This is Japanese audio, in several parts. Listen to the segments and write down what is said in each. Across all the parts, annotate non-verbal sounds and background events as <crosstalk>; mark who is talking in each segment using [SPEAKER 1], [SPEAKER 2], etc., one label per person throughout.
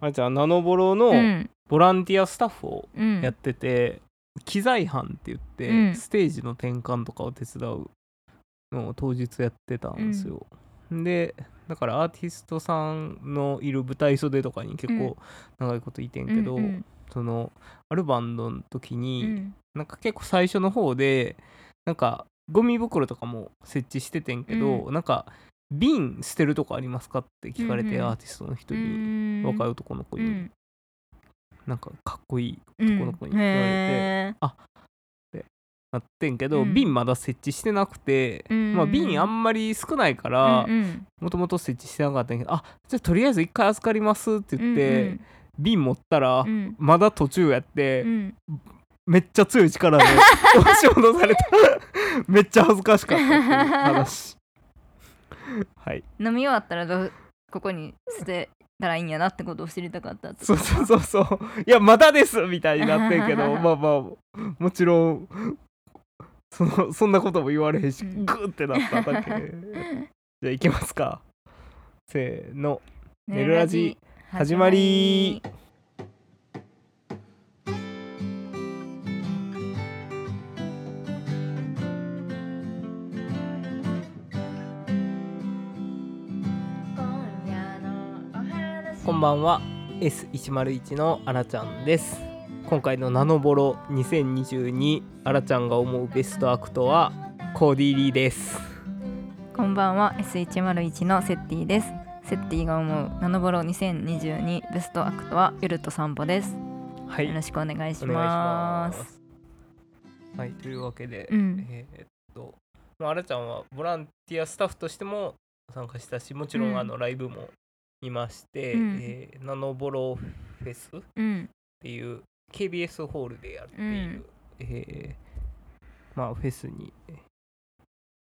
[SPEAKER 1] あれじゃあナノボロ
[SPEAKER 2] う
[SPEAKER 1] の
[SPEAKER 2] ん。
[SPEAKER 1] ボランティアスタッフを
[SPEAKER 2] うん
[SPEAKER 1] やってて、機材班って言って、
[SPEAKER 2] うん。
[SPEAKER 1] ステージの転換とかを手伝うのを当日やってたんですよ、でだからアーティストさんのいる舞台袖とかに結構長いこといてんけど、
[SPEAKER 2] うんうん。
[SPEAKER 1] そのあるバンドの時
[SPEAKER 2] う
[SPEAKER 1] に、
[SPEAKER 2] ん。
[SPEAKER 1] なんか結構最初の方でなんかゴミ袋とかも設置しててんけど、
[SPEAKER 2] う
[SPEAKER 1] なんか瓶捨てるとこありますか？って聞かれて、
[SPEAKER 2] うんうん。
[SPEAKER 1] アーティストの人
[SPEAKER 2] う
[SPEAKER 1] に、
[SPEAKER 2] ん。
[SPEAKER 1] 若い男の子に、
[SPEAKER 2] うん。
[SPEAKER 1] なんかかっこいい
[SPEAKER 2] うん。
[SPEAKER 1] 男の子に言われて
[SPEAKER 2] へ
[SPEAKER 1] なってんけど、
[SPEAKER 2] うん。
[SPEAKER 1] 瓶まだ設置してなくて、
[SPEAKER 2] ー
[SPEAKER 1] まあ、瓶あんまり少ないからもともと設置してなかったんやけどあじゃあとりあえず一回預かりますって言って、瓶持ったら、まだ途中やって、
[SPEAKER 2] うん。
[SPEAKER 1] めっちゃ強い力で <laughs> 押し戻された。めっちゃ恥ずかしかったっていう話 <laughs> はい。
[SPEAKER 2] 飲み終わったらどうここに捨てたらいいんやなってことを知りたかったって
[SPEAKER 1] そうそうそうそう。<laughs> いやまだですみたいになってんけど <laughs> まあまあもちろんそのそんなことも言われへんし、
[SPEAKER 2] うん。
[SPEAKER 1] グーってなっただけ。じゃあ行きますか。せーの。ネルラジ始まりこんばんは。S101 のあらちゃんです。今回のナノボロ2022あらちゃんが思うベストアクトはコーディーリーです。
[SPEAKER 2] こんばんは。S101 のセッティです。セッティが思うナノボロ2022ベストアクトは夜と散歩です。
[SPEAKER 1] はい。
[SPEAKER 2] よろしくお願いしま
[SPEAKER 1] ます。すはいというわけで、
[SPEAKER 2] うん。
[SPEAKER 1] えーっとまああらちゃんはボランティアスタッフとしても参加したしもちろ
[SPEAKER 2] うん
[SPEAKER 1] ん。あのライブも見まして、
[SPEAKER 2] うん。
[SPEAKER 1] えーナノボロフェスっ
[SPEAKER 2] うん。
[SPEAKER 1] ていう KBS ホールでやっている、えーまあ、フェスに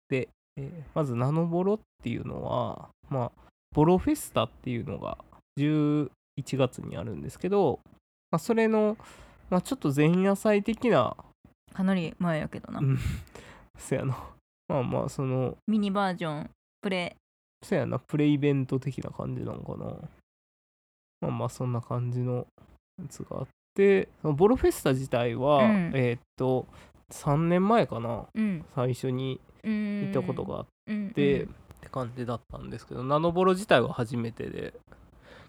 [SPEAKER 1] で、えーまずナノボロっていうのは、まあ、ボロフェスタっていうのが11月にあるんですけど、まあ、それの、まあ、ちょっと前夜祭的な
[SPEAKER 2] かなり前やけどな、
[SPEAKER 1] うん。<laughs> そやな。まあまあその
[SPEAKER 2] ミニバージョンプレ
[SPEAKER 1] そやなプレイベント的な感じなのかな。まあまあそんな感じのやつがあってそのボロフェスタ自体は、
[SPEAKER 2] うん。
[SPEAKER 1] えーっと3年前かな
[SPEAKER 2] うん。
[SPEAKER 1] 最初に
[SPEAKER 2] 行
[SPEAKER 1] 行ったことがあっ
[SPEAKER 2] うん
[SPEAKER 1] て、
[SPEAKER 2] うん
[SPEAKER 1] って感じだったんですけどナノボロ自体は初めてで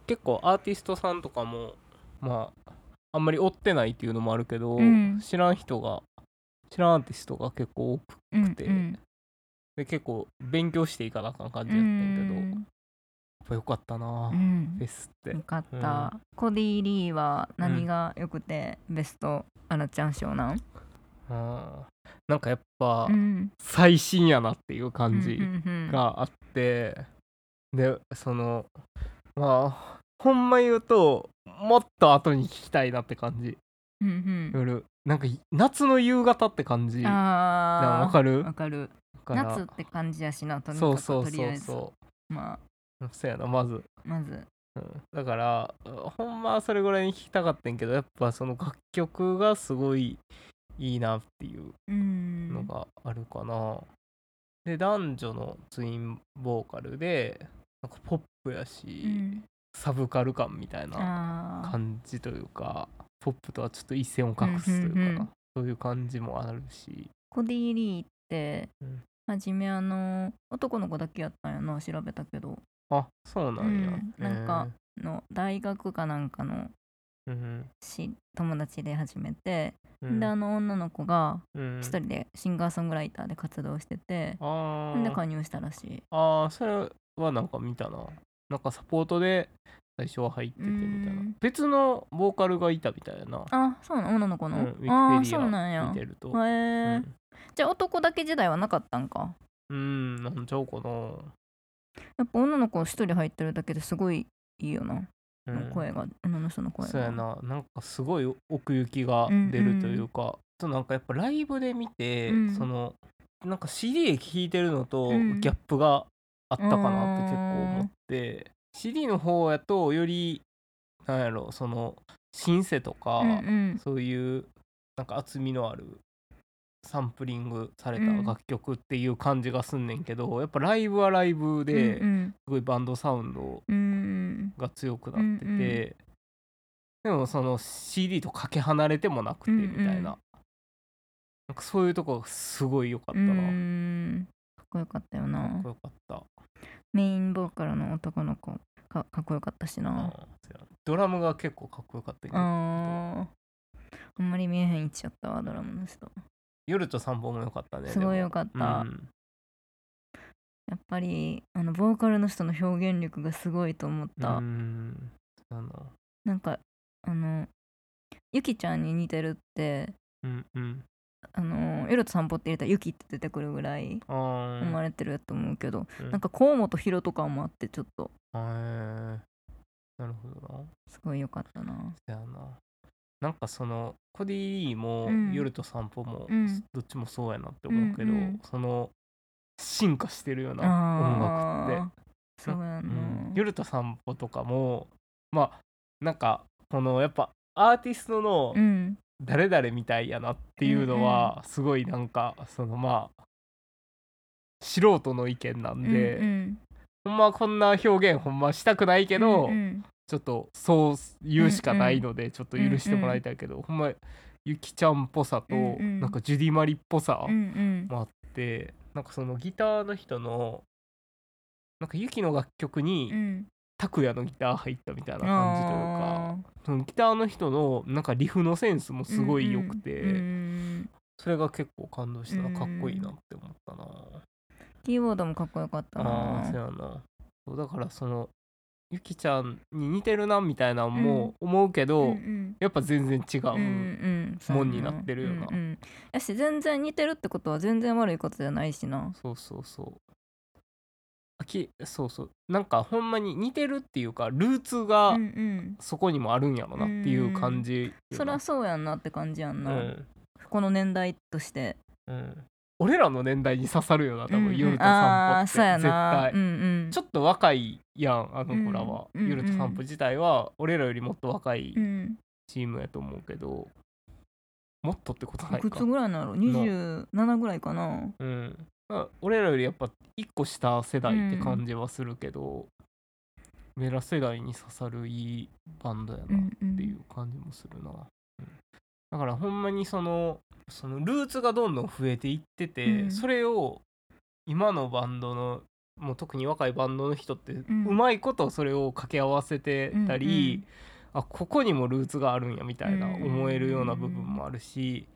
[SPEAKER 1] 結構アーティストさんとかもまああんまり追ってないっていうのもあるけど、
[SPEAKER 2] うん。
[SPEAKER 1] 知らん人が知らんアーティストが結構多く
[SPEAKER 2] うん
[SPEAKER 1] て
[SPEAKER 2] うん
[SPEAKER 1] で結構勉強していかなあかん感じやってんけど、やっ
[SPEAKER 2] うん
[SPEAKER 1] ぱよかったな、
[SPEAKER 2] うん。
[SPEAKER 1] フェスって。
[SPEAKER 2] よかった、コディ・リーは何が良くてベストアラちゃん賞なん？
[SPEAKER 1] なんかやっぱ
[SPEAKER 2] うん。
[SPEAKER 1] 最新やなっていう感じ
[SPEAKER 2] うんうんうん。
[SPEAKER 1] があって、でそのまあほんま言うともっと後に聞きたいなって感じ
[SPEAKER 2] うんうん。
[SPEAKER 1] 夜。なんか夏の夕方って感じ。な
[SPEAKER 2] あ
[SPEAKER 1] わかる？
[SPEAKER 2] わかる。夏って感じやしなとにかく
[SPEAKER 1] そうそう
[SPEAKER 2] とりあえず。
[SPEAKER 1] そうそ
[SPEAKER 2] まあ。
[SPEAKER 1] うそうやなまず、
[SPEAKER 2] まず。
[SPEAKER 1] うん、だからほんまはそれぐらいに聞きたかったんやけどやっぱその楽曲がすごいいいなっていう
[SPEAKER 2] うん。
[SPEAKER 1] のがあるかな、で男女のツインボーカルでなんかポップやし、
[SPEAKER 2] うん。
[SPEAKER 1] サブカル感みたいな感じというかポップとはちょっと一線を画すというかな、
[SPEAKER 2] うんうんうん。
[SPEAKER 1] そういう感じもあるし。
[SPEAKER 2] コディ・リーって
[SPEAKER 1] うん。
[SPEAKER 2] 初めあの男の子だけやったんやな調べたけど。
[SPEAKER 1] あそうなんや、
[SPEAKER 2] うんなんかの大学かなんかのし友達で始めて、
[SPEAKER 1] うん。
[SPEAKER 2] であの女の子が
[SPEAKER 1] うん。
[SPEAKER 2] 一人でシンガーソングライターで活動してて、
[SPEAKER 1] あー。
[SPEAKER 2] で加入したらしい。
[SPEAKER 1] あーそれはなんか見たな。なんかサポートで最初は入っててみたいな。
[SPEAKER 2] うん。
[SPEAKER 1] 別のボーカルがいたみたいやな。
[SPEAKER 2] あそうなん女の子の、
[SPEAKER 1] うん、ウィキペディ
[SPEAKER 2] や。
[SPEAKER 1] ア見てると。
[SPEAKER 2] へえ、
[SPEAKER 1] うん。
[SPEAKER 2] じゃあ男だけ時代はなかったんか？
[SPEAKER 1] うんなんちゃうかな、
[SPEAKER 2] やっぱ女の子一人入ってるだけですごいいいよな、
[SPEAKER 1] うん、
[SPEAKER 2] 声が女の人の声が。
[SPEAKER 1] そうやな。なんかすごい奥行きが出るというか、となんかやっぱライブで見て、
[SPEAKER 2] うん。
[SPEAKER 1] そのなんか CD で聴いてるのと
[SPEAKER 2] うん。
[SPEAKER 1] ギャップがあったかなって結構思って、CD の方やとよりなんやろそのシンセとか、
[SPEAKER 2] うんうん。
[SPEAKER 1] そういうなんか厚みのあるサンプリングされた
[SPEAKER 2] うん。
[SPEAKER 1] 楽曲っていう感じがすんねんけど、やっぱライブはライブです
[SPEAKER 2] うん。
[SPEAKER 1] ごいバンドサウンド
[SPEAKER 2] うんうん。
[SPEAKER 1] が強くなってて、でもその CD とかけ離れてもなくてみたいな,、
[SPEAKER 2] うんうん。
[SPEAKER 1] なんかそういうとこがすごい良かった
[SPEAKER 2] う
[SPEAKER 1] な、
[SPEAKER 2] ん。かっこよかったよ
[SPEAKER 1] かっ
[SPEAKER 2] な
[SPEAKER 1] こよかった。
[SPEAKER 2] メインボーカルの男の子かかっこよかったしな。
[SPEAKER 1] ドラムが結構かっこよかったけど
[SPEAKER 2] あー。あんまり見えへん位置やったわドラムの人。
[SPEAKER 1] 夜と散歩も良かったね
[SPEAKER 2] すごいよかった、
[SPEAKER 1] うん。
[SPEAKER 2] やっぱりあのボーカルの人の表現力がすごいと思った、
[SPEAKER 1] うん。な。
[SPEAKER 2] んかあのゆきちゃんに似てるって
[SPEAKER 1] うんうん
[SPEAKER 2] あの夜と散歩って入れたらゆきって出てくるぐらい生まれてると思うけど、
[SPEAKER 1] うん。
[SPEAKER 2] なんか河本ロとかもあってちょっと。
[SPEAKER 1] へー。なるほどな。
[SPEAKER 2] すごい良かったな。
[SPEAKER 1] そやな。なんかそのコディ・リーも
[SPEAKER 2] うん。
[SPEAKER 1] 夜と散歩も
[SPEAKER 2] うん。
[SPEAKER 1] どっちもそうやなって思うけど、
[SPEAKER 2] うんうん。
[SPEAKER 1] その進化してるような音楽って。
[SPEAKER 2] そうやな、
[SPEAKER 1] うん、夜と散歩とかもまあなんかこのやっぱアーティストの
[SPEAKER 2] うん
[SPEAKER 1] 誰々みたいやなっていうのはすごいなんかそのまあ素人の意見なんで、
[SPEAKER 2] うん
[SPEAKER 1] ほんまこんな表現ほんましたくないけど、
[SPEAKER 2] うんうん。
[SPEAKER 1] ちょっとそう言うしかないのでちょっと許してもらいたいけど、ほんまゆきちゃんっぽさと、
[SPEAKER 2] うんうん。
[SPEAKER 1] なんかジュディ・マリっぽさ
[SPEAKER 2] うんうん。
[SPEAKER 1] もあって、なんかそのギターの人のなんかゆきの楽曲に、
[SPEAKER 2] うん
[SPEAKER 1] 拓哉のギター入ったみたいな感じというかそのギターの人のなんかリフのセンスもすごい良くて、
[SPEAKER 2] うんうん
[SPEAKER 1] それが結構感動した
[SPEAKER 2] うん
[SPEAKER 1] なかっこいいなって思ったな、
[SPEAKER 2] キーボードもかっこよかった
[SPEAKER 1] ああーそう
[SPEAKER 2] な
[SPEAKER 1] やな。そうだからそのゆきちゃんに似てるなみたいなのも思うけど、
[SPEAKER 2] うんうん。
[SPEAKER 1] やっぱ全然違う、もんになってるよな。
[SPEAKER 2] うんうんやし全然似てるってことは全然悪いことじゃないしな。
[SPEAKER 1] そうそうそう。あきそうそう。なんかほんまに似てるっていうかルーツが
[SPEAKER 2] うんうん。
[SPEAKER 1] そこにもあるんやろなっていう感じよな。
[SPEAKER 2] そりゃそうやんなって感じやんな、
[SPEAKER 1] うん。
[SPEAKER 2] この年代として。
[SPEAKER 1] うん、俺らの年代に刺さるよな多分、
[SPEAKER 2] うんうん。
[SPEAKER 1] 夜と散歩って絶
[SPEAKER 2] な。
[SPEAKER 1] 対、
[SPEAKER 2] うんうん。
[SPEAKER 1] ちょっと若いやんあの子らは、
[SPEAKER 2] うんうん。
[SPEAKER 1] 夜と散歩自体は俺らよりもっと若い
[SPEAKER 2] うん。
[SPEAKER 1] チームやと思うけど、もっとってことない
[SPEAKER 2] いく
[SPEAKER 1] か
[SPEAKER 2] つぐらいなの27ぐらいかな。
[SPEAKER 1] うんまあ、俺らよりやっぱ一個下世代って感じはするけど、俺ら世代に刺さるいいバンドやなっていう感じもするな、うん。だからほんまにそのそのルーツがどんどん増えていってて、
[SPEAKER 2] うん。
[SPEAKER 1] それを今のバンドのもう特に若いバンドの人ってう
[SPEAKER 2] うん
[SPEAKER 1] まいことそれを掛け合わせてたり、
[SPEAKER 2] うん
[SPEAKER 1] あここにもルーツがあるんやみたいな
[SPEAKER 2] うん。
[SPEAKER 1] 思えるような部分もあるし、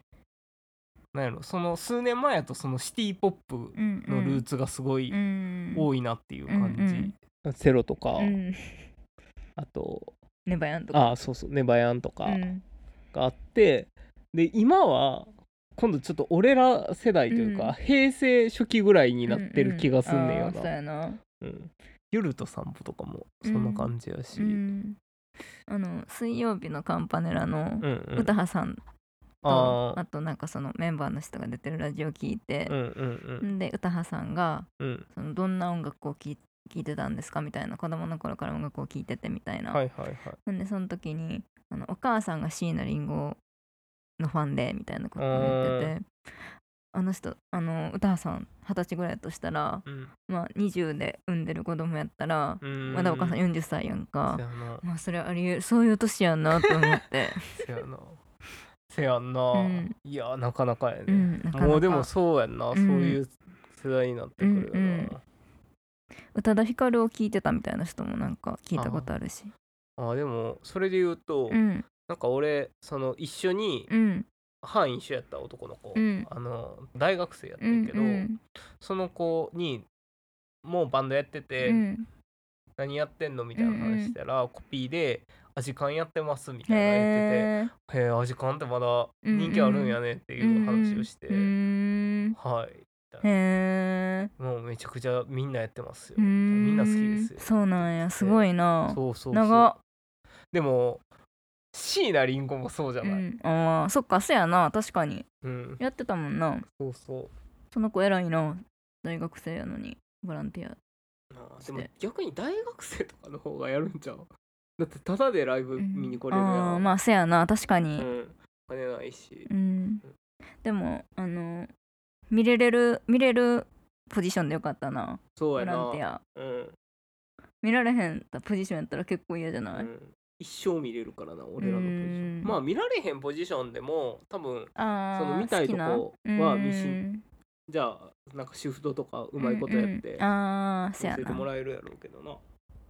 [SPEAKER 1] なんやろその数年前やとそのシティ・ポップ
[SPEAKER 2] うん
[SPEAKER 1] のルーツがすごい
[SPEAKER 2] うん
[SPEAKER 1] 多いなっていう感じ、
[SPEAKER 2] うん
[SPEAKER 1] セロとか、
[SPEAKER 2] うん。
[SPEAKER 1] あと
[SPEAKER 2] ネバヤンとか。
[SPEAKER 1] あそうそうネバヤンとか
[SPEAKER 2] うん。
[SPEAKER 1] があって、で今は今度ちょっと俺ら世代というか、
[SPEAKER 2] うん。
[SPEAKER 1] 平成初期ぐらいになってる気がすんねんよな、
[SPEAKER 2] やな。
[SPEAKER 1] うん。夜と散歩とかもそんな感じやし、
[SPEAKER 2] う
[SPEAKER 1] うん。
[SPEAKER 2] んあの水曜日のカンパネラの
[SPEAKER 1] うん。
[SPEAKER 2] 歌羽さんと、
[SPEAKER 1] あ
[SPEAKER 2] あとなんかそのメンバーの人が出てるラジオ聞いて
[SPEAKER 1] ー、うんうん
[SPEAKER 2] ん。で歌羽さんが
[SPEAKER 1] うん。
[SPEAKER 2] そのどんな音楽を聴い聞いてたんですかみたいな子供の頃から音楽を聴いててみたいな、
[SPEAKER 1] はいはいはい。
[SPEAKER 2] なんでその時にあのお母さんが椎名林檎のファンでみたいなことを言っててあの人あの歌羽さん二十歳ぐらいだとしたら、
[SPEAKER 1] うん。
[SPEAKER 2] まあ、20で産んでる子供やったら、
[SPEAKER 1] うん。
[SPEAKER 2] まだお母さん40歳やんか。まあそれありえそういう年やんなと思って <laughs>
[SPEAKER 1] せやんな、
[SPEAKER 2] うん。
[SPEAKER 1] いやなかなかやね、
[SPEAKER 2] うんなかなか。
[SPEAKER 1] もうでもそうやんな、
[SPEAKER 2] ん。
[SPEAKER 1] そういう世代になってくるよな、
[SPEAKER 2] うんうん宇多田ヒカルを聞いてたみたいな人もなんか聞いたことあるし。
[SPEAKER 1] あでもそれで言うと、
[SPEAKER 2] うん。
[SPEAKER 1] なんか俺その一緒に
[SPEAKER 2] うん。
[SPEAKER 1] 班一緒やった男の子、
[SPEAKER 2] うん。
[SPEAKER 1] あの大学生やって
[SPEAKER 2] うん
[SPEAKER 1] ん。けど、その子にもうバンドやってて、
[SPEAKER 2] うん。
[SPEAKER 1] 何やってんのみたいな話したら、コピーで「アジカンやってます」みたいなの言ってて
[SPEAKER 2] へえ「
[SPEAKER 1] へえアジカンってまだ人気あるんやね」っていう話をして、
[SPEAKER 2] うん。
[SPEAKER 1] はい。
[SPEAKER 2] へえ
[SPEAKER 1] もうめちゃくちゃみんなやってますよ、
[SPEAKER 2] み
[SPEAKER 1] みんな好きですよ。
[SPEAKER 2] そうなんや。すごいな。
[SPEAKER 1] そうそうそう。
[SPEAKER 2] 長っ。
[SPEAKER 1] でも椎名林檎もそうじゃない、
[SPEAKER 2] うん、ああそっかそうやな。確かに。
[SPEAKER 1] うん、
[SPEAKER 2] やってたもんな。
[SPEAKER 1] そうそう。
[SPEAKER 2] その子偉いな。大学生やのに。ボランティア
[SPEAKER 1] あーでも逆に大学生とかの方がやるんちゃう？だってタダでライブ見に来れるやん、
[SPEAKER 2] あーまあせやな。確か
[SPEAKER 1] う
[SPEAKER 2] に
[SPEAKER 1] ん、金ないし。
[SPEAKER 2] うん、でもあの見れれる見れるポジションでよかったな。ボ
[SPEAKER 1] そうやな。
[SPEAKER 2] ランティア。
[SPEAKER 1] うん、
[SPEAKER 2] 見られへんポジションやったら結構嫌じゃない、
[SPEAKER 1] うん、一生見れるからな俺らのポジショ
[SPEAKER 2] うん。
[SPEAKER 1] ンまあ見られへんポジションでも多分その見たいとこは見し
[SPEAKER 2] うん。
[SPEAKER 1] じゃあなんかシフトとかうまいことやって
[SPEAKER 2] うんうんああそ
[SPEAKER 1] 教えてもらえるやろうけどな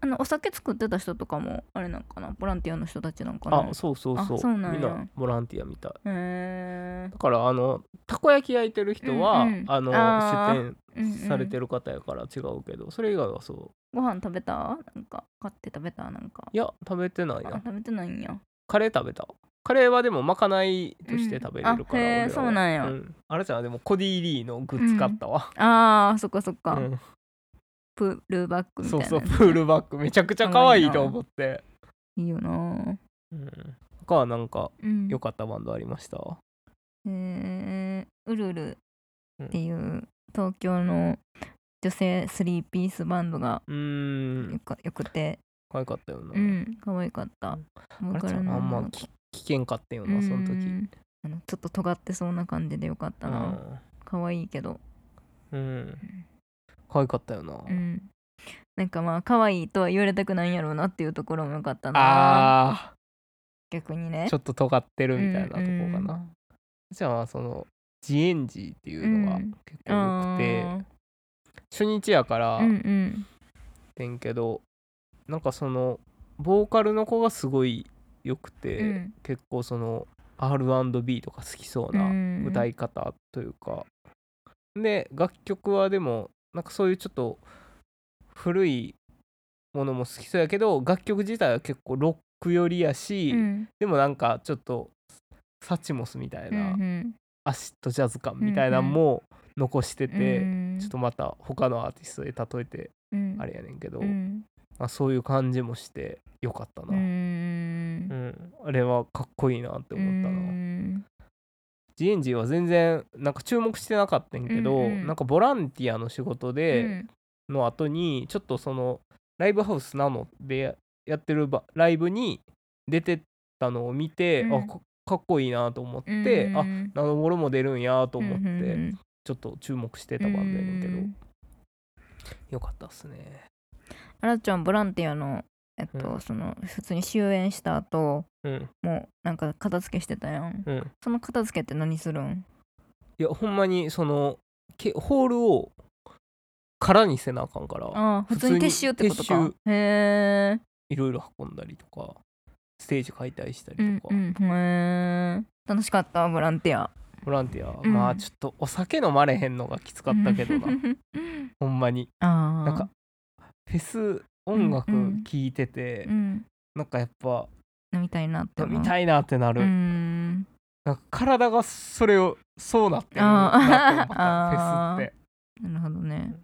[SPEAKER 2] あのお酒作ってた人とかもあれなんかなボランティアの人たちなんかな
[SPEAKER 1] あそうそうそう。
[SPEAKER 2] あそうなんや。
[SPEAKER 1] みんなボランティアみたい。
[SPEAKER 2] へえ
[SPEAKER 1] だからあのたこ焼き焼いてる人は、
[SPEAKER 2] うんうん。
[SPEAKER 1] あの出店されて
[SPEAKER 2] る
[SPEAKER 1] る方やから違うけど、それ以外はそう。
[SPEAKER 2] ご飯食べた？なんか買って食べた？なんか。
[SPEAKER 1] いや食べてないな。
[SPEAKER 2] あ食べてないんや。
[SPEAKER 1] カレー食べた。カレーはでもまかないとして食べれるから、
[SPEAKER 2] うんあそうなんや。
[SPEAKER 1] ん、あれじゃんでもコディ・リーのグッズ買ったわ、
[SPEAKER 2] あーそっかそっか、
[SPEAKER 1] うん
[SPEAKER 2] プールバッグみたいな。
[SPEAKER 1] そうそうプールバッグめちゃくちゃ可愛いと思って。
[SPEAKER 2] いいよな。
[SPEAKER 1] うん。他はなんか
[SPEAKER 2] うん。
[SPEAKER 1] 良かったバンドありました？
[SPEAKER 2] へえウルルっていう東京の女性スリーピースバンドが
[SPEAKER 1] うーん。
[SPEAKER 2] よかよくて。
[SPEAKER 1] 可愛かったよな、
[SPEAKER 2] うん可愛かった。
[SPEAKER 1] あ
[SPEAKER 2] ボーカ
[SPEAKER 1] れちゃんあんまき危険かったよなその時。
[SPEAKER 2] ちょっと尖ってそうな感じでよかったな。可愛いけど。
[SPEAKER 1] うん、うん、可愛かったよな、
[SPEAKER 2] うん。なんかまあ可愛いとは言われたくないんやろうなっていうところもよかったな。
[SPEAKER 1] あ
[SPEAKER 2] 逆にね。
[SPEAKER 1] ー。ちょっと尖ってるみたいなとこかな、
[SPEAKER 2] うん
[SPEAKER 1] じゃあそのジエンジっていうのが
[SPEAKER 2] うん。
[SPEAKER 1] 結構良くて、
[SPEAKER 2] あ
[SPEAKER 1] 初日やから
[SPEAKER 2] ーうんうん。
[SPEAKER 1] てんけど、なんかそのボーカルの子がすごい良くて、
[SPEAKER 2] うん。
[SPEAKER 1] 結構その R&B とか好きそうな
[SPEAKER 2] うん。
[SPEAKER 1] 歌い方というか、で楽曲はでもなんかそういうちょっと古いものも好きそうやけど楽曲自体は結構ロック寄りやし、
[SPEAKER 2] うん。
[SPEAKER 1] でもなんかちょっとサチモスみたいな、
[SPEAKER 2] うん
[SPEAKER 1] アシッドジャズ感みたいなのも残してて、
[SPEAKER 2] うん
[SPEAKER 1] ちょっとまた他のアーティストで例えて
[SPEAKER 2] うん。
[SPEAKER 1] あれやねんけど、
[SPEAKER 2] うん。
[SPEAKER 1] まあ、そういう感じもしてよかった
[SPEAKER 2] う
[SPEAKER 1] な、うん
[SPEAKER 2] ん。
[SPEAKER 1] あれはかっこいいなって思ったな、
[SPEAKER 2] うん
[SPEAKER 1] ジエンジは全然なんか注目してなかったんやけど、
[SPEAKER 2] うんうん。
[SPEAKER 1] なんかボランティアの仕事で、の後にちょっとそのライブハウスなのでやってるばライブに出てたのを見て、
[SPEAKER 2] うん。
[SPEAKER 1] あかかっこいいなと思って、
[SPEAKER 2] うん
[SPEAKER 1] あナノボロも出るんやと思って、
[SPEAKER 2] うん
[SPEAKER 1] ちょっと注目してたバンドやねんけど、
[SPEAKER 2] うん
[SPEAKER 1] よかったっすね。
[SPEAKER 2] あらちゃんボランティアのえっと、
[SPEAKER 1] うん。
[SPEAKER 2] その普通に終演した後
[SPEAKER 1] うん。
[SPEAKER 2] もうなんか片付けしてたやん。
[SPEAKER 1] うん。
[SPEAKER 2] その片付けって何するん？
[SPEAKER 1] いやほんまにそのけホールを空にせなあかんから
[SPEAKER 2] ああ普通に撤収ってことか。へえ。
[SPEAKER 1] いろいろ運んだりとかステージ解体した
[SPEAKER 2] う
[SPEAKER 1] りとか、
[SPEAKER 2] んうん。へえ。楽しかった？ボランティア。
[SPEAKER 1] ボランティア、
[SPEAKER 2] うん。
[SPEAKER 1] まあちょっとお酒飲まれへんのがきつかったけどな。<laughs> ほんまに。
[SPEAKER 2] ああ。
[SPEAKER 1] なんかフェス音楽
[SPEAKER 2] うんうん。
[SPEAKER 1] 聴いてて、
[SPEAKER 2] うん。
[SPEAKER 1] なんかやっぱ
[SPEAKER 2] 飲みたいなって
[SPEAKER 1] 飲みたいなってなる、
[SPEAKER 2] うん。
[SPEAKER 1] なんか体がそれをそうなってるなって思ったフェスって。<laughs>
[SPEAKER 2] なるほどね。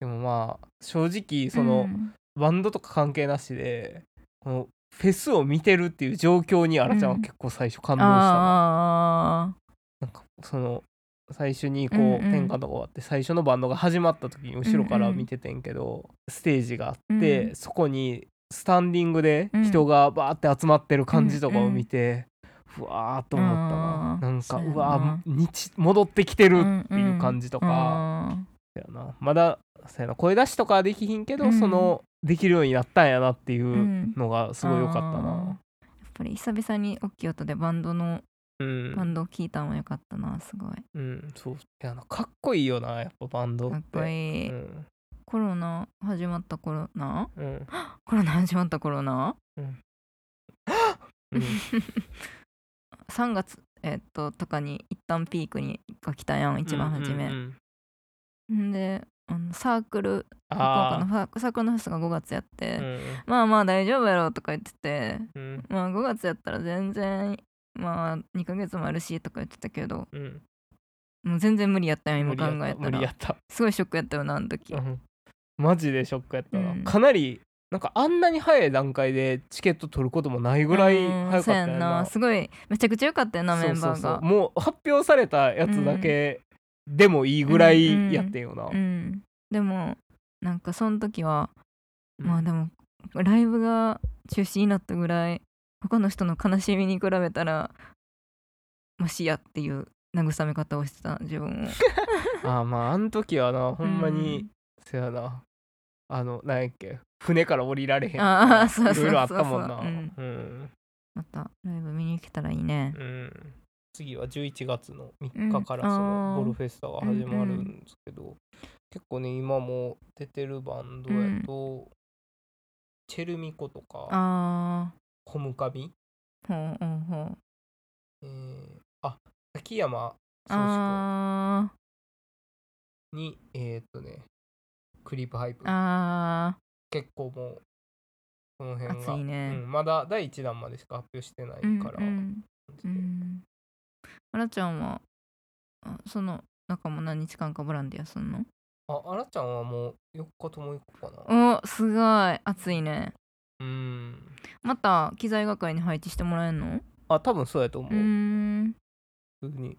[SPEAKER 1] でもまあ正直その、
[SPEAKER 2] うん。
[SPEAKER 1] バンドとか関係なしでこのフェスを見てるっていう状況にあらちゃんは結構最初感動したな、
[SPEAKER 2] あ
[SPEAKER 1] なんかその最初にこう、
[SPEAKER 2] うんうん。
[SPEAKER 1] 転換とか終わって最初のバンドが始まった時に後ろから見ててんけど、ステージがあって、
[SPEAKER 2] うん
[SPEAKER 1] そこにスタンディングで人がバーって集まってる感じとかを見て、ふわーっと思ったななんか
[SPEAKER 2] そう
[SPEAKER 1] わ日戻ってきてるっていう感じとか、な。まだそうやな。声出しとかはできひんけど、
[SPEAKER 2] うん。
[SPEAKER 1] そのできるようになったんやなってい
[SPEAKER 2] ん
[SPEAKER 1] うのがすごい良かった
[SPEAKER 2] あー。や
[SPEAKER 1] な
[SPEAKER 2] っぱり久々に大きい音でバンドの
[SPEAKER 1] うん。
[SPEAKER 2] バンドを聞いたのもよかったなすごい。
[SPEAKER 1] うんそう。いやなかっこいいよなやっぱバンドって。
[SPEAKER 2] かっこいい、
[SPEAKER 1] うん。
[SPEAKER 2] コロナ始まった頃な？
[SPEAKER 1] うん。<gasps>
[SPEAKER 2] コロナ始まった頃な？
[SPEAKER 1] うん。<laughs>
[SPEAKER 2] 3月えっととかに一旦ピークにが来たやん一番初め、
[SPEAKER 1] うんうん
[SPEAKER 2] んであのサークル福岡
[SPEAKER 1] あ
[SPEAKER 2] のサークルのフェスが5月やって、
[SPEAKER 1] ーうん。
[SPEAKER 2] まあまあ大丈夫やろとか言ってて。
[SPEAKER 1] うん。
[SPEAKER 2] まあ5月やったら全然まあ2ヶ月もあるしとか言ってたけど
[SPEAKER 1] うん。
[SPEAKER 2] もう全然無理やったよ今考えたら。
[SPEAKER 1] 無理やった。
[SPEAKER 2] すごいショックやったよなあの時、
[SPEAKER 1] うん。マジでショックやったな、
[SPEAKER 2] うん。
[SPEAKER 1] かなりなんかあんなに早い段階でチケット取ることもないぐらい
[SPEAKER 2] うん
[SPEAKER 1] 早かったよな。
[SPEAKER 2] な。すごいめちゃくちゃ良かったよなメンバー
[SPEAKER 1] そう。そうそう
[SPEAKER 2] が。
[SPEAKER 1] もう発表されたやつだけでもいいぐらいやってんよな、
[SPEAKER 2] うん。でもなんかその時は、
[SPEAKER 1] うん。
[SPEAKER 2] まあでもライブが中止になったぐらい他の人の悲しみに比べたらマシやっていう慰め方をしてた自分を。<laughs>
[SPEAKER 1] ああまああの時はなほんまに、
[SPEAKER 2] うん。
[SPEAKER 1] せやな。あのなんやっけ船から降りられへんと
[SPEAKER 2] あ
[SPEAKER 1] か
[SPEAKER 2] ーそうそうそうそう。
[SPEAKER 1] いろいろあったもんな。
[SPEAKER 2] うん。
[SPEAKER 1] うん。
[SPEAKER 2] またライブ見に行けたらいいね。
[SPEAKER 1] うん。次は11月の3
[SPEAKER 2] うん。
[SPEAKER 1] 日からそ
[SPEAKER 2] あ
[SPEAKER 1] の
[SPEAKER 2] ー。
[SPEAKER 1] ボルフェスタが始まるんですけど、結構ね今も出てるバンドやと、チェルミコとか。
[SPEAKER 2] あ
[SPEAKER 1] ホムカミ、
[SPEAKER 2] うほうほう
[SPEAKER 1] えー、あ秋山宗志
[SPEAKER 2] あ
[SPEAKER 1] 君にえー、っとねクリープハイプ。
[SPEAKER 2] ー。あ
[SPEAKER 1] 結構もうこの辺が、
[SPEAKER 2] ね。
[SPEAKER 1] うん、まだ第1弾までしか発表してないから、
[SPEAKER 2] うんうんあらちゃんはあその中も何日間かボランティアすんの？
[SPEAKER 1] ああらちゃんはもう4日とも行こうかな。
[SPEAKER 2] おすごい。熱いね
[SPEAKER 1] うん。
[SPEAKER 2] また機材係に配置してもらえんの？
[SPEAKER 1] あ多分そうやと思う、
[SPEAKER 2] うーん。
[SPEAKER 1] 普通に、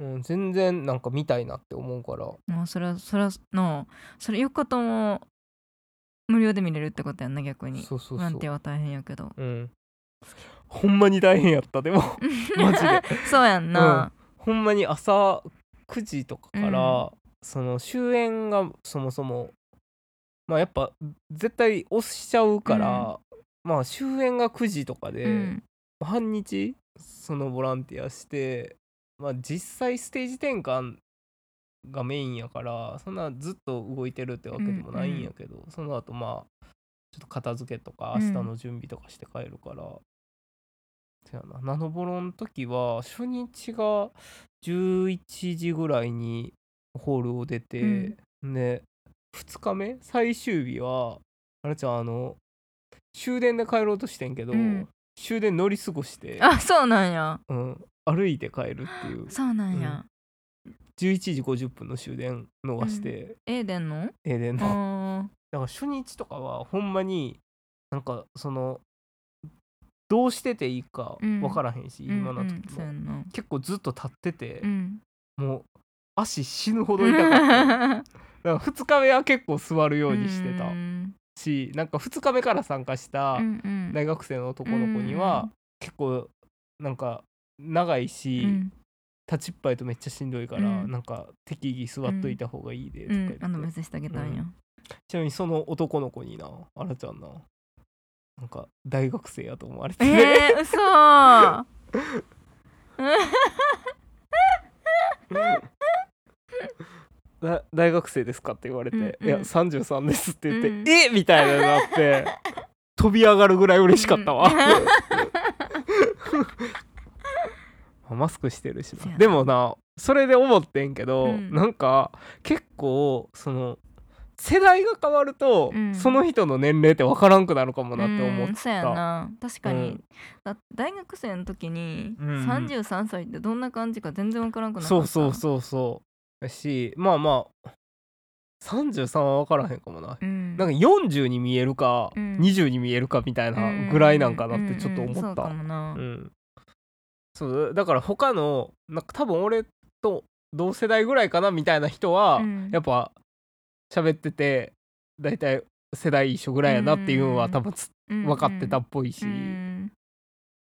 [SPEAKER 1] うん、全然なんか見たいなって思うから。
[SPEAKER 2] まあそれはそれはなそれ4日とも無料で見れるってことやんな逆に。
[SPEAKER 1] そうそうそう。
[SPEAKER 2] ボランティアは大変やけど。
[SPEAKER 1] うん。ほんまに大変やったでも。<laughs> マジで。
[SPEAKER 2] そうやんな、
[SPEAKER 1] ほんまに朝9時とかから、
[SPEAKER 2] う
[SPEAKER 1] その終演がそもそもまあやっぱ絶対押しちゃうから、まあ終演が9時とかで、
[SPEAKER 2] うん。
[SPEAKER 1] 半日そのボランティアしてまあ実際ステージ転換がメインやからそんなずっと動いてるってわけでもないんやけど、その後まあちょっと片付けとか
[SPEAKER 2] うん。
[SPEAKER 1] 明日の準備とかして帰るから、そやな。ナノボロの時は初日が11時ぐらいにホールを出て、で2日目？最終日はあれちゃんあの終電で帰ろうとしてんけど、
[SPEAKER 2] うん。
[SPEAKER 1] 終電乗り過ごして、
[SPEAKER 2] あそうなんや。
[SPEAKER 1] うん、歩いて帰るっていう。
[SPEAKER 2] そうなんや、
[SPEAKER 1] 11時50分の終電逃して、
[SPEAKER 2] ええでんの？
[SPEAKER 1] 停電の。だか
[SPEAKER 2] あ
[SPEAKER 1] ら初日とかはほんまになんかそのどうしてていいか
[SPEAKER 2] うん。
[SPEAKER 1] 分からへんし、
[SPEAKER 2] ー
[SPEAKER 1] 今の時
[SPEAKER 2] うんうん
[SPEAKER 1] 結構ずっと立ってて、
[SPEAKER 2] うん。
[SPEAKER 1] もう足死ぬほど痛かった <laughs> だから2日目は結構座るようにしてた
[SPEAKER 2] うん。
[SPEAKER 1] しなんか2日目から参加した
[SPEAKER 2] うんうん。
[SPEAKER 1] 大学生の男の子には結構なんか長いし、
[SPEAKER 2] うん。
[SPEAKER 1] 立ちっぱいとめっちゃしんどいから、
[SPEAKER 2] うん。
[SPEAKER 1] なんか適宜座っといた方がいいでとか言って、
[SPEAKER 2] うん。アドバイスしてあげたんや、
[SPEAKER 1] うん。ちなみにその男の子になあらちゃんな。なんか大学生やと思われて。て、
[SPEAKER 2] えー、嘘。
[SPEAKER 1] だ <laughs> 大学生ですか？って言われて、
[SPEAKER 2] うんうん
[SPEAKER 1] いや33ですって言って、
[SPEAKER 2] うん
[SPEAKER 1] えみたいなのなって <laughs> 飛び上がるぐらい嬉しかったわ、<laughs> マスクしてるし
[SPEAKER 2] な。
[SPEAKER 1] な。でもなそれで思ってんけど、
[SPEAKER 2] うん。
[SPEAKER 1] なんか結構その世代が変わると、
[SPEAKER 2] うん。
[SPEAKER 1] その人の年齢って分からんくなるかもなって思った、
[SPEAKER 2] うんそうやな。確かに、
[SPEAKER 1] うん。
[SPEAKER 2] だ大学生の時に
[SPEAKER 1] うんうん。
[SPEAKER 2] 33歳ってどんな感じか全然わからんくなかった。
[SPEAKER 1] そうそうそうそうだしまあまあ33は分からへんかもな、
[SPEAKER 2] うん、
[SPEAKER 1] なんか40に見えるか、
[SPEAKER 2] うん。
[SPEAKER 1] 20に見えるかみたいなぐらいなんかなってちょっと思った、うん。そうだから他のなんか多分俺と同世代ぐらいかなみたいな人は、
[SPEAKER 2] うん。
[SPEAKER 1] やっぱ喋ってて大体世代一緒ぐらいやなっていうのは
[SPEAKER 2] うん。
[SPEAKER 1] 多分分かってたっぽいし、
[SPEAKER 2] うん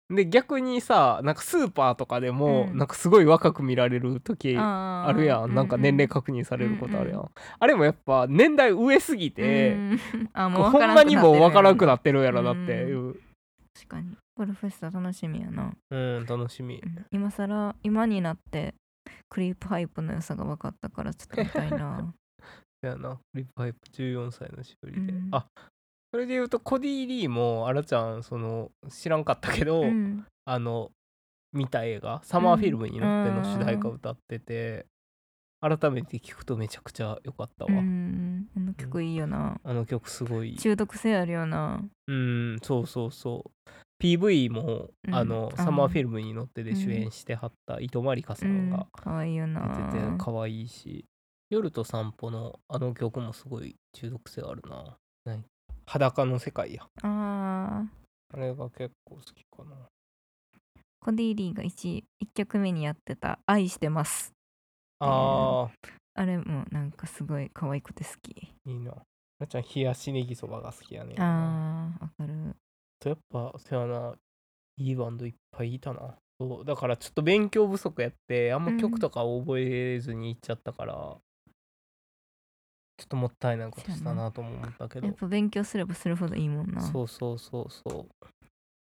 [SPEAKER 1] で逆にさなんかスーパーとかでも、
[SPEAKER 2] うん。
[SPEAKER 1] なんかすごい若く見られる時
[SPEAKER 2] あ
[SPEAKER 1] あるやん、なんか年齢
[SPEAKER 2] か
[SPEAKER 1] 確認されることあるやん、
[SPEAKER 2] うん
[SPEAKER 1] あれもやっぱ年代上すぎて、
[SPEAKER 2] あもう
[SPEAKER 1] こうほんまにもう分からんくなってるやろなっていう、
[SPEAKER 2] 確かに。ゴルフェスタ楽しみやな、
[SPEAKER 1] うん、楽しみ。
[SPEAKER 2] うん。今さら今になってクリープハイプの良さが分かったからちょっと見たいな。
[SPEAKER 1] そ <laughs> やな。フリップハイプ14歳のしおりで、
[SPEAKER 2] うん。
[SPEAKER 1] あそれで言うとコディ・リーもあらちゃんその知らんかったけど、
[SPEAKER 2] うん。
[SPEAKER 1] あの見た映画「サマーフィルム」に乗っての主題歌歌ってて、改めて聞くとめちゃくちゃ良かったわ、
[SPEAKER 2] うん。あの曲いいよな、
[SPEAKER 1] あの曲すごい。
[SPEAKER 2] 中毒性あるよな。
[SPEAKER 1] うんそうそうそう。PV も、
[SPEAKER 2] うん。
[SPEAKER 1] あの
[SPEAKER 2] あ
[SPEAKER 1] サマーフィルムに乗ってで主演してはった糸まりかさんが
[SPEAKER 2] かわいいよな。
[SPEAKER 1] 出てて可愛いし、夜と散歩のあの曲もすごい中毒性あるな。何裸の世界や。
[SPEAKER 2] あー。
[SPEAKER 1] あれが結構好きかな。
[SPEAKER 2] コディ・リーが 1, 一曲目にやってた「愛してます。
[SPEAKER 1] あ
[SPEAKER 2] あれもなんかすごい可愛くて好き。
[SPEAKER 1] ーいいな。なっちゃん冷やしネギそばが好きやね
[SPEAKER 2] あーわかる。
[SPEAKER 1] とやっぱそやないいバンドいっぱいいたな。そうだからちょっと勉強不足やってあんま曲とか覚えずに行っちゃったから、ちょっともったいないことしたなとも思ったけど。
[SPEAKER 2] やっぱ勉強すればするほどいいもんな。
[SPEAKER 1] そうそうそうそう。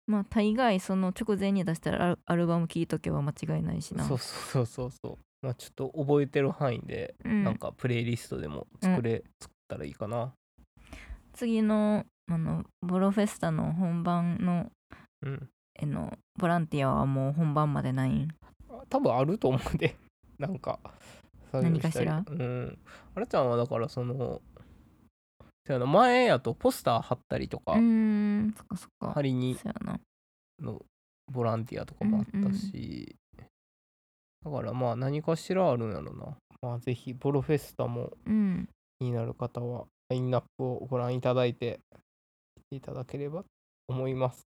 [SPEAKER 2] まあ大概その直前に出したらアルバム聴いとけば間違いないしな。
[SPEAKER 1] そうそうそうそうまあちょっと覚えてる範囲で、
[SPEAKER 2] うん。
[SPEAKER 1] なんかプレイリストでも作れ、作ったらいいかな。
[SPEAKER 2] 次のあのボロフェスタの本番の
[SPEAKER 1] うん。
[SPEAKER 2] えのボランティアはもう本番までないん？
[SPEAKER 1] 多分あると思うで。なんか
[SPEAKER 2] 何かしら？
[SPEAKER 1] うん。あらちゃんはだからそのそやな前やとポスター貼ったりとか、
[SPEAKER 2] うーんそっかそっか。
[SPEAKER 1] 貼りにのボランティアとかもあったし、だからまあ何かしらあるんやろな。まあぜひボロフェスタも
[SPEAKER 2] うん。
[SPEAKER 1] 気になる方はラインナップをご覧いただいて来ていただければと思います。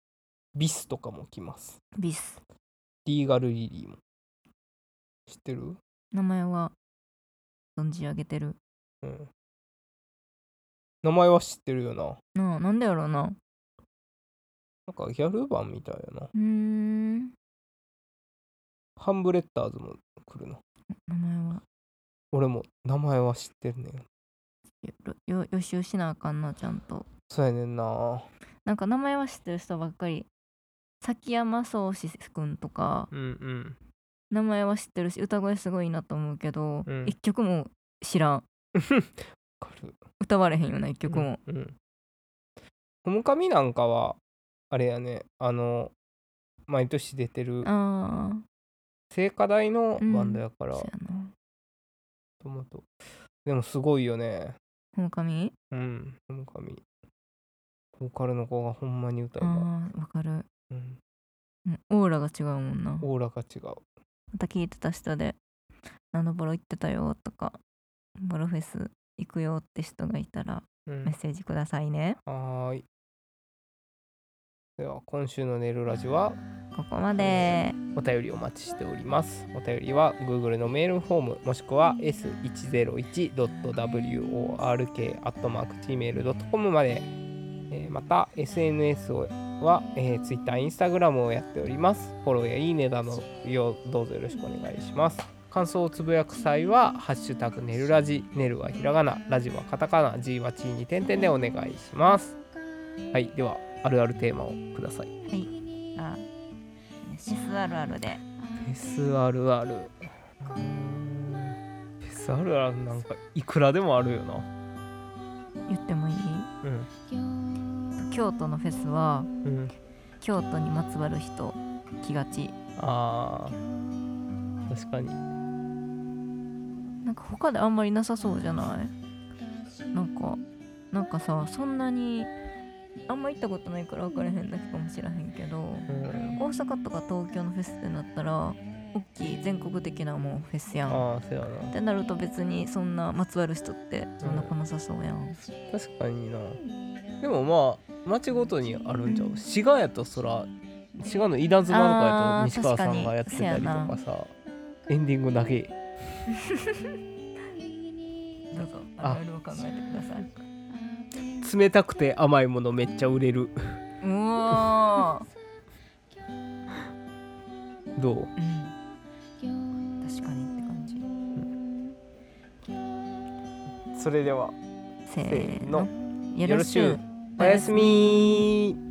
[SPEAKER 1] ビスとかも来ます。
[SPEAKER 2] ビス。
[SPEAKER 1] リーガルリリーも。知ってる？
[SPEAKER 2] 名前は存じ上げてる。
[SPEAKER 1] うん。名前は知ってるよな。
[SPEAKER 2] なあなんでやろうな。
[SPEAKER 1] なんかギャル版みたいやな。
[SPEAKER 2] うーん。
[SPEAKER 1] ハンブレッダーズも来るな
[SPEAKER 2] 名前は。
[SPEAKER 1] 俺も名前は知ってるねん。
[SPEAKER 2] よよ予習しなあかんなちゃんと。
[SPEAKER 1] そうやねんな。
[SPEAKER 2] なんか名前は知ってる人ばっかり。崎山壮志くんとか。
[SPEAKER 1] うんうん
[SPEAKER 2] 名前は知ってるし歌声すごいなと思うけど、
[SPEAKER 1] うん。
[SPEAKER 2] 一曲も知らん。<laughs> 歌われへんよな一曲も、
[SPEAKER 1] うんうん。ホムカミなんかはあれやねあの毎年出てる聖火台のバンドやから、
[SPEAKER 2] そうやな。
[SPEAKER 1] トマトでもすごいよね。
[SPEAKER 2] ほのかみ
[SPEAKER 1] うんホムカミボーカルの子がほんまに歌う
[SPEAKER 2] あ
[SPEAKER 1] わ、
[SPEAKER 2] あわかる。
[SPEAKER 1] うん、
[SPEAKER 2] うんオーラが違うもんな。
[SPEAKER 1] オーラが違う
[SPEAKER 2] また聞いてた人で「ナノボロ行ってたよ」とか「ボロフェス行くよ」って人がいたら
[SPEAKER 1] うん。
[SPEAKER 2] メッセージくださいね、
[SPEAKER 1] はーい。では今週の「ネルラジは
[SPEAKER 2] ここまで。
[SPEAKER 1] お便りお待ちしております。お便りは Google のメールフォームもしくは s101.work.gmail.com まで、えーまた SNS をは、えー、Twitter、Instagram をやっております。フォローやいいねなどよどうぞよろしくお願いします。感想をつぶやく際は、ハッシュタグネルラジ、ネルはひらがな、ラジはカタカナ、G はチーに点々でお願いします。はい、では、あるあるテーマをください。
[SPEAKER 2] はいあシスあるあるで
[SPEAKER 1] フェスあるある。フェスあるあるなんかいくらでもあるよな。
[SPEAKER 2] 言ってもいい？
[SPEAKER 1] うん。
[SPEAKER 2] 京都のフェスは
[SPEAKER 1] うん。
[SPEAKER 2] 京都にまつわる人来がち
[SPEAKER 1] ああ。確かに。
[SPEAKER 2] なんか他であんまりなさそうじゃない？なんかなんかさそんなにあんま行ったことないから分からへんだけかもしらへんけど
[SPEAKER 1] うん。
[SPEAKER 2] 大阪とか東京のフェスってなったら大きい全国的なもうフェスやんっ
[SPEAKER 1] ああ、そうやな。
[SPEAKER 2] てなると別にそんなまつわる人ってそんな来なさそうやん、
[SPEAKER 1] 確かにな。でもまあ、町ごとにあるんちゃう？滋賀やとそら、滋賀の稲妻とかやと西川さんがやってたりとか
[SPEAKER 2] 確
[SPEAKER 1] さ、エンディングだけ。
[SPEAKER 2] どうぞ
[SPEAKER 1] あ
[SPEAKER 2] あるあるを考えてください。
[SPEAKER 1] 冷たくて甘いものめっちゃ売れる。
[SPEAKER 2] うおー、
[SPEAKER 1] どう？
[SPEAKER 2] うん、確かにって感じ。
[SPEAKER 1] それでは、
[SPEAKER 2] せーの。よろしゅう
[SPEAKER 1] おやすみ